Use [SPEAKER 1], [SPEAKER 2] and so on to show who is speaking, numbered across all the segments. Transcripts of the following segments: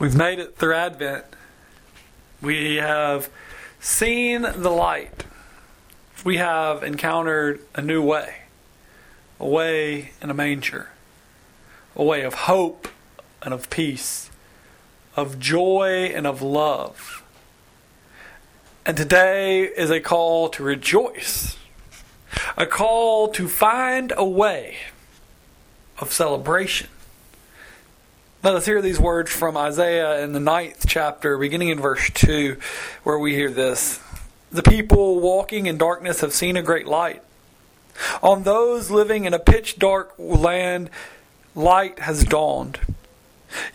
[SPEAKER 1] We've made it through Advent. We have seen the light. We have encountered a new way, a way in a manger, a way of hope and of peace, of joy and of love. And today is a call to rejoice, a call to find a way of celebration let us hear these words from Isaiah in the ninth chapter, beginning in verse 2, where we hear this The people walking in darkness have seen a great light. On those living in a pitch dark land, light has dawned.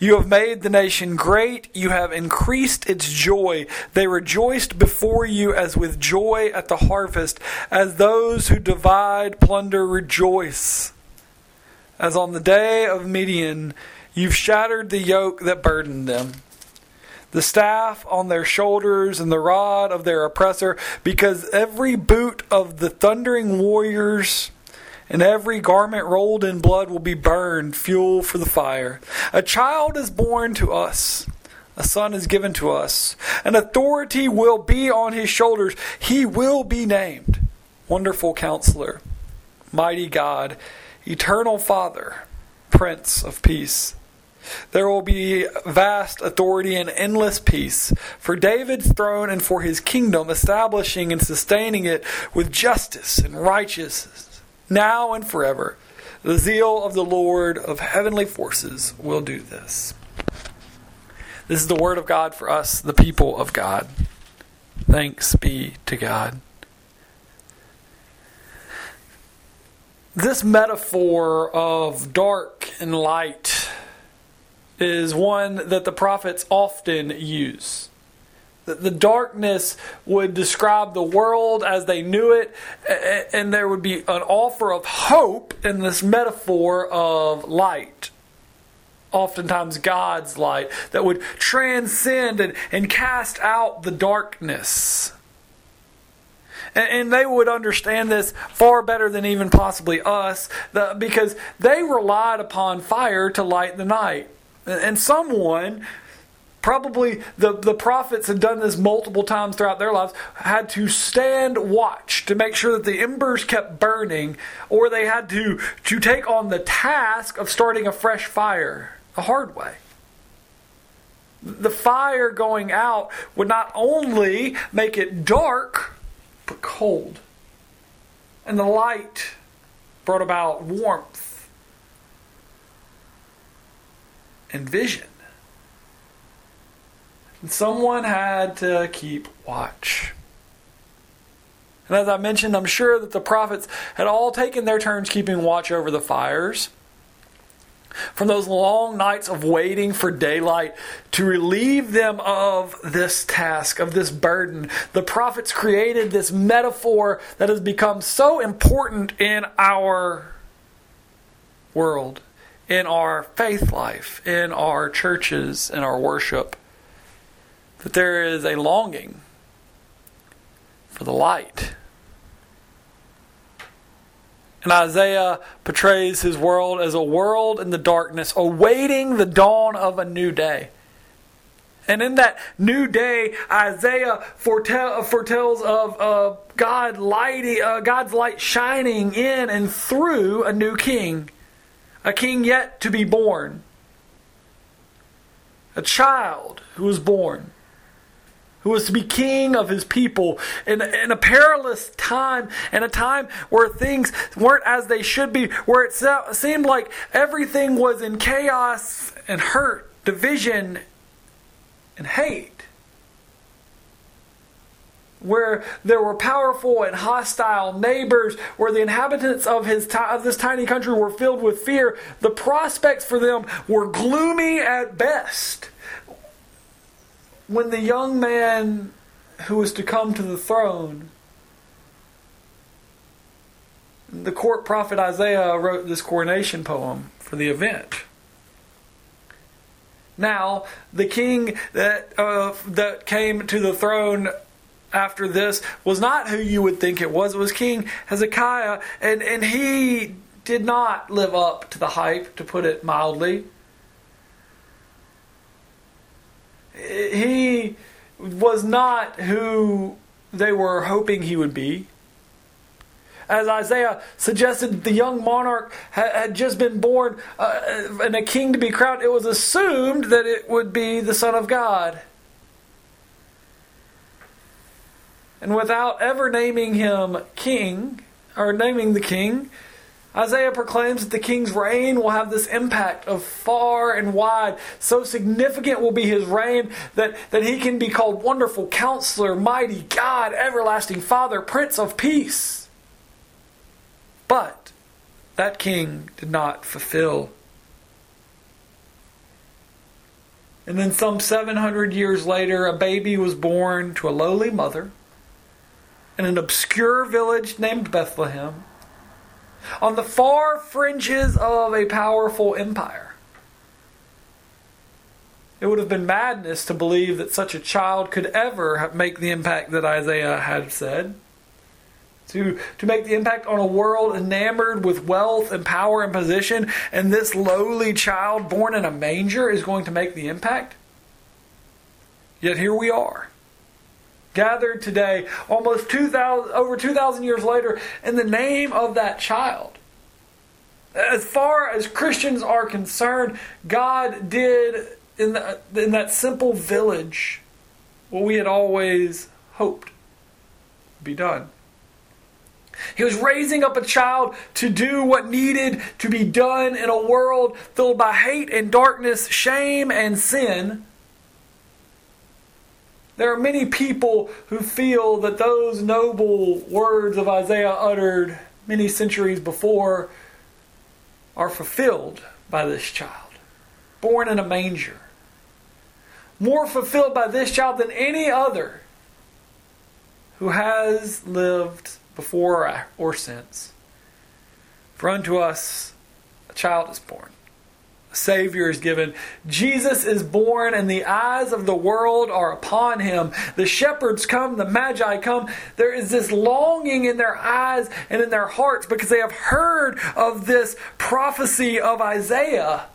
[SPEAKER 1] You have made the nation great. You have increased its joy. They rejoiced before you as with joy at the harvest, as those who divide plunder rejoice. As on the day of Midian, You've shattered the yoke that burdened them, the staff on their shoulders and the rod of their oppressor, because every boot of the thundering warriors and every garment rolled in blood will be burned, fuel for the fire. A child is born to us. A son is given to us. An authority will be on his shoulders. He will be named Wonderful Counselor, Mighty God, Eternal Father, Prince of Peace. There will be vast authority and endless peace for David's throne and for his kingdom, establishing and sustaining it with justice and righteousness, now and forever. The zeal of the Lord of heavenly forces will do this. This is the word of God for us, the people of God. Thanks be to God. This metaphor of dark and light is one that the prophets often use. The darkness would describe the world as they knew it, and there would be an offer of hope in this metaphor of light. Oftentimes, God's light that would transcend and, and cast out the darkness. And, and they would understand this far better than even possibly us the, because they relied upon fire to light the night. And someone, probably the, the prophets had done this multiple times throughout their lives, had to stand watch to make sure that the embers kept burning, or they had to, to take on the task of starting a fresh fire the hard way. The fire going out would not only make it dark, but cold. And the light brought about warmth and vision. And someone had to keep watch. And as I mentioned, I'm sure that the prophets had all taken their turns keeping watch over the fires. From those long nights of waiting for daylight to relieve them of this task, of this burden, the prophets created this metaphor that has become so important in our world in our faith life, in our churches, in our worship, that there is a longing for the light. And Isaiah portrays his world as a world in the darkness, awaiting the dawn of a new day. And in that new day, Isaiah foretell, foretells of God uh, God's light shining in and through a new king a king yet to be born, a child who was born, who was to be king of his people in, in a perilous time, in a time where things weren't as they should be, where it seemed like everything was in chaos and hurt, division, and hate where there were powerful and hostile neighbors, where the inhabitants of, his, of this tiny country were filled with fear, the prospects for them were gloomy at best. When the young man who was to come to the throne, the court prophet Isaiah wrote this coronation poem for the event. Now, the king that uh, that came to the throne after this was not who you would think it was. It was King Hezekiah, and, and he did not live up to the hype, to put it mildly. He was not who they were hoping he would be. As Isaiah suggested, the young monarch had just been born uh, and a king to be crowned. It was assumed that it would be the Son of God. And without ever naming him king, or naming the king, Isaiah proclaims that the king's reign will have this impact of far and wide. So significant will be his reign that, that he can be called Wonderful Counselor, Mighty God, Everlasting Father, Prince of Peace. But that king did not fulfill. And then, some 700 years later, a baby was born to a lowly mother in an obscure village named Bethlehem on the far fringes of a powerful empire. It would have been madness to believe that such a child could ever make the impact that Isaiah had said. To, to make the impact on a world enamored with wealth and power and position, and this lowly child born in a manger is going to make the impact? Yet here we are gathered today, almost 2,000, over 2,000 years later, in the name of that child. As far as Christians are concerned, God did in, the, in that simple village what we had always hoped be done. He was raising up a child to do what needed to be done in a world filled by hate and darkness, shame and sin. There are many people who feel that those noble words of Isaiah uttered many centuries before are fulfilled by this child, born in a manger. More fulfilled by this child than any other who has lived before or since. For unto us a child is born Savior is given. Jesus is born, and the eyes of the world are upon him. The shepherds come, the magi come. There is this longing in their eyes and in their hearts because they have heard of this prophecy of Isaiah.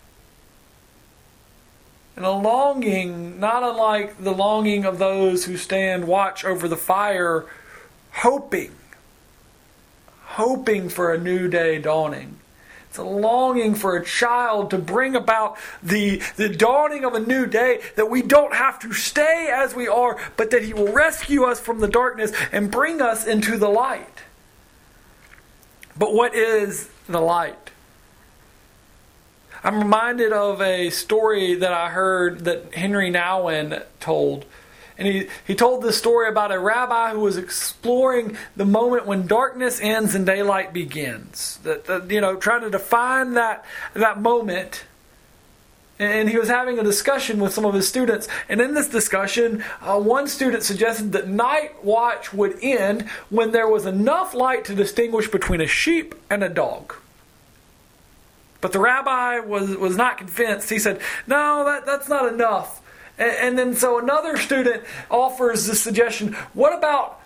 [SPEAKER 1] And a longing, not unlike the longing of those who stand watch over the fire, hoping, hoping for a new day dawning. It's a longing for a child to bring about the, the dawning of a new day, that we don't have to stay as we are, but that He will rescue us from the darkness and bring us into the light. But what is the light? I'm reminded of a story that I heard that Henri Nouwen told and he, he told this story about a rabbi who was exploring the moment when darkness ends and daylight begins. That, you know, trying to define that that moment. And he was having a discussion with some of his students. And in this discussion, uh, one student suggested that night watch would end when there was enough light to distinguish between a sheep and a dog. But the rabbi was, was not convinced. He said, No, that, that's not enough. And, and then so another student offers the suggestion what about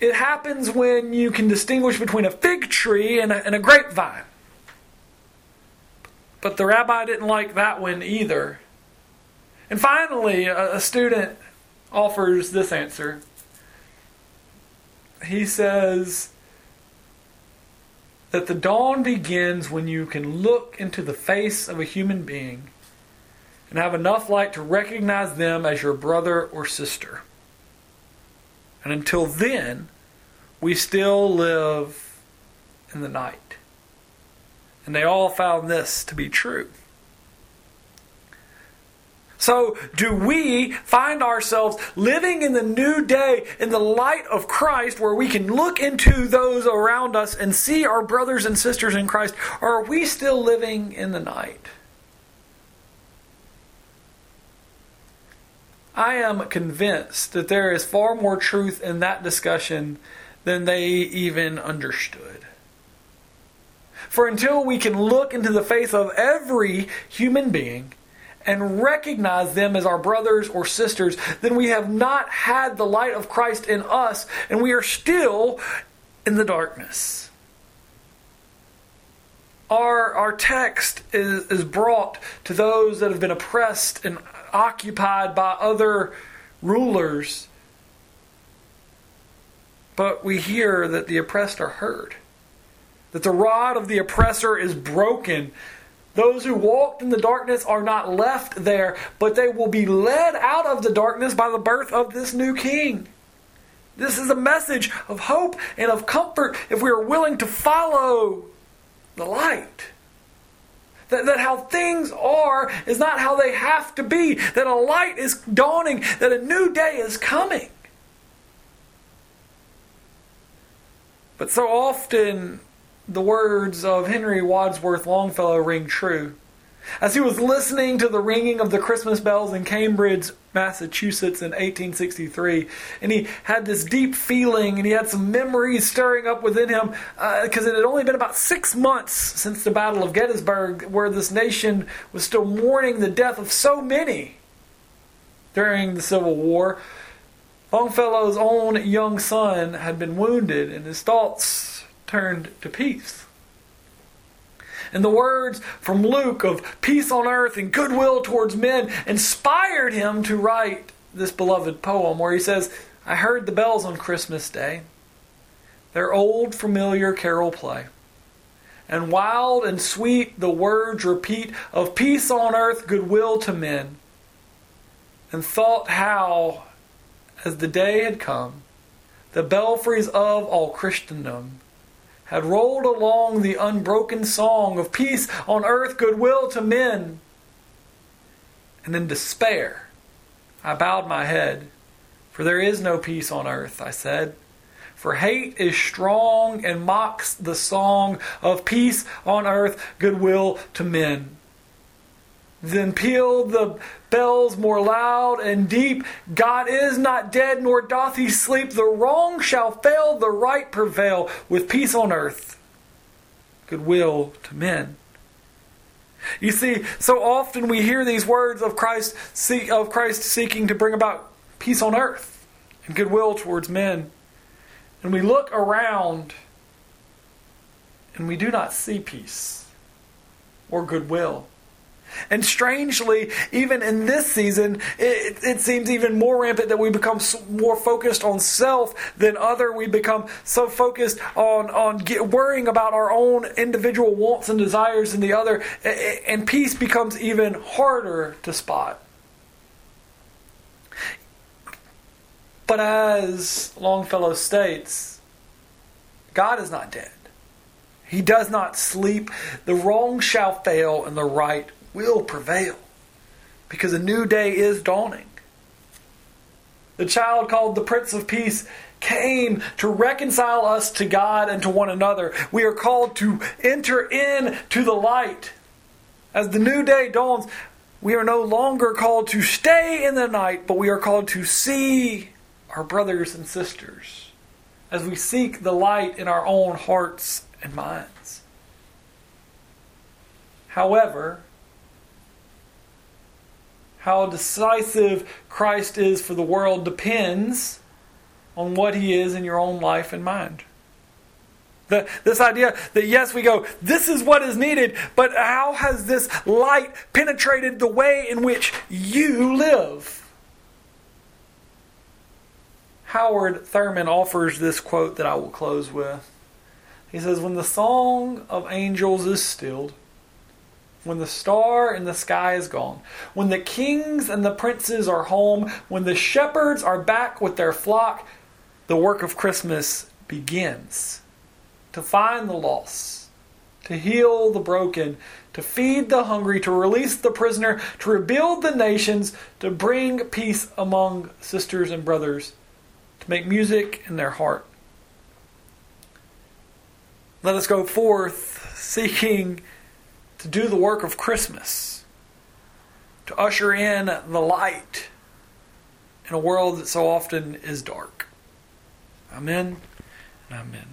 [SPEAKER 1] it happens when you can distinguish between a fig tree and a, and a grapevine? But the rabbi didn't like that one either. And finally, a, a student offers this answer. He says that the dawn begins when you can look into the face of a human being and have enough light to recognize them as your brother or sister. And until then, we still live in the night. And they all found this to be true. So, do we find ourselves living in the new day in the light of Christ where we can look into those around us and see our brothers and sisters in Christ? Or are we still living in the night? I am convinced that there is far more truth in that discussion than they even understood. For until we can look into the face of every human being and recognize them as our brothers or sisters, then we have not had the light of Christ in us and we are still in the darkness. Our, our text is, is brought to those that have been oppressed and occupied by other rulers. But we hear that the oppressed are heard, that the rod of the oppressor is broken. Those who walked in the darkness are not left there, but they will be led out of the darkness by the birth of this new king. This is a message of hope and of comfort if we are willing to follow the light. That, that how things are is not how they have to be. That a light is dawning, that a new day is coming. But so often the words of Henry Wadsworth Longfellow ring true. As he was listening to the ringing of the Christmas bells in Cambridge, Massachusetts in 1863, and he had this deep feeling and he had some memories stirring up within him because uh, it had only been about six months since the Battle of Gettysburg, where this nation was still mourning the death of so many during the Civil War. Longfellow's own young son had been wounded, and his thoughts turned to peace. And the words from Luke of peace on earth and goodwill towards men inspired him to write this beloved poem where he says, I heard the bells on Christmas Day, their old familiar carol play. And wild and sweet the words repeat of peace on earth, goodwill to men. And thought how, as the day had come, the belfries of all Christendom had rolled along the unbroken song of peace on earth, goodwill to men. And in despair, I bowed my head, for there is no peace on earth, I said. For hate is strong and mocks the song of peace on earth, goodwill to men. Then pealed the bells more loud and deep. God is not dead, nor doth he sleep. The wrong shall fail, the right prevail, with peace on earth, goodwill to men. You see, so often we hear these words of Christ, of Christ seeking to bring about peace on earth and goodwill towards men. And we look around and we do not see peace or goodwill. And strangely, even in this season, it, it, seems even more rampant that we become more focused on self than other. We become so focused on on get, worrying about our own individual wants and desires than the other, and peace becomes even harder to spot. But as Longfellow states, God is not dead. He does not sleep. The wrong shall fail, and the right will prevail because a new day is dawning. The child called the Prince of Peace came to reconcile us to God and to one another. We are called to enter in to the light. As the new day dawns, we are no longer called to stay in the night, but we are called to see our brothers and sisters as we seek the light in our own hearts and minds. However, how decisive Christ is for the world depends on what he is in your own life and mind. The, this idea that yes, we go, this is what is needed, but how has this light penetrated the way in which you live? Howard Thurman offers this quote that I will close with. He says, When the song of angels is stilled, when the star in the sky is gone, when the kings and the princes are home, when the shepherds are back with their flock, the work of Christmas begins. To find the lost, to heal the broken, to feed the hungry, to release the prisoner, to rebuild the nations, to bring peace among sisters and brothers, to make music in their heart. Let us go forth seeking to do the work of Christmas, to usher in the light in a world that so often is dark. Amen and amen.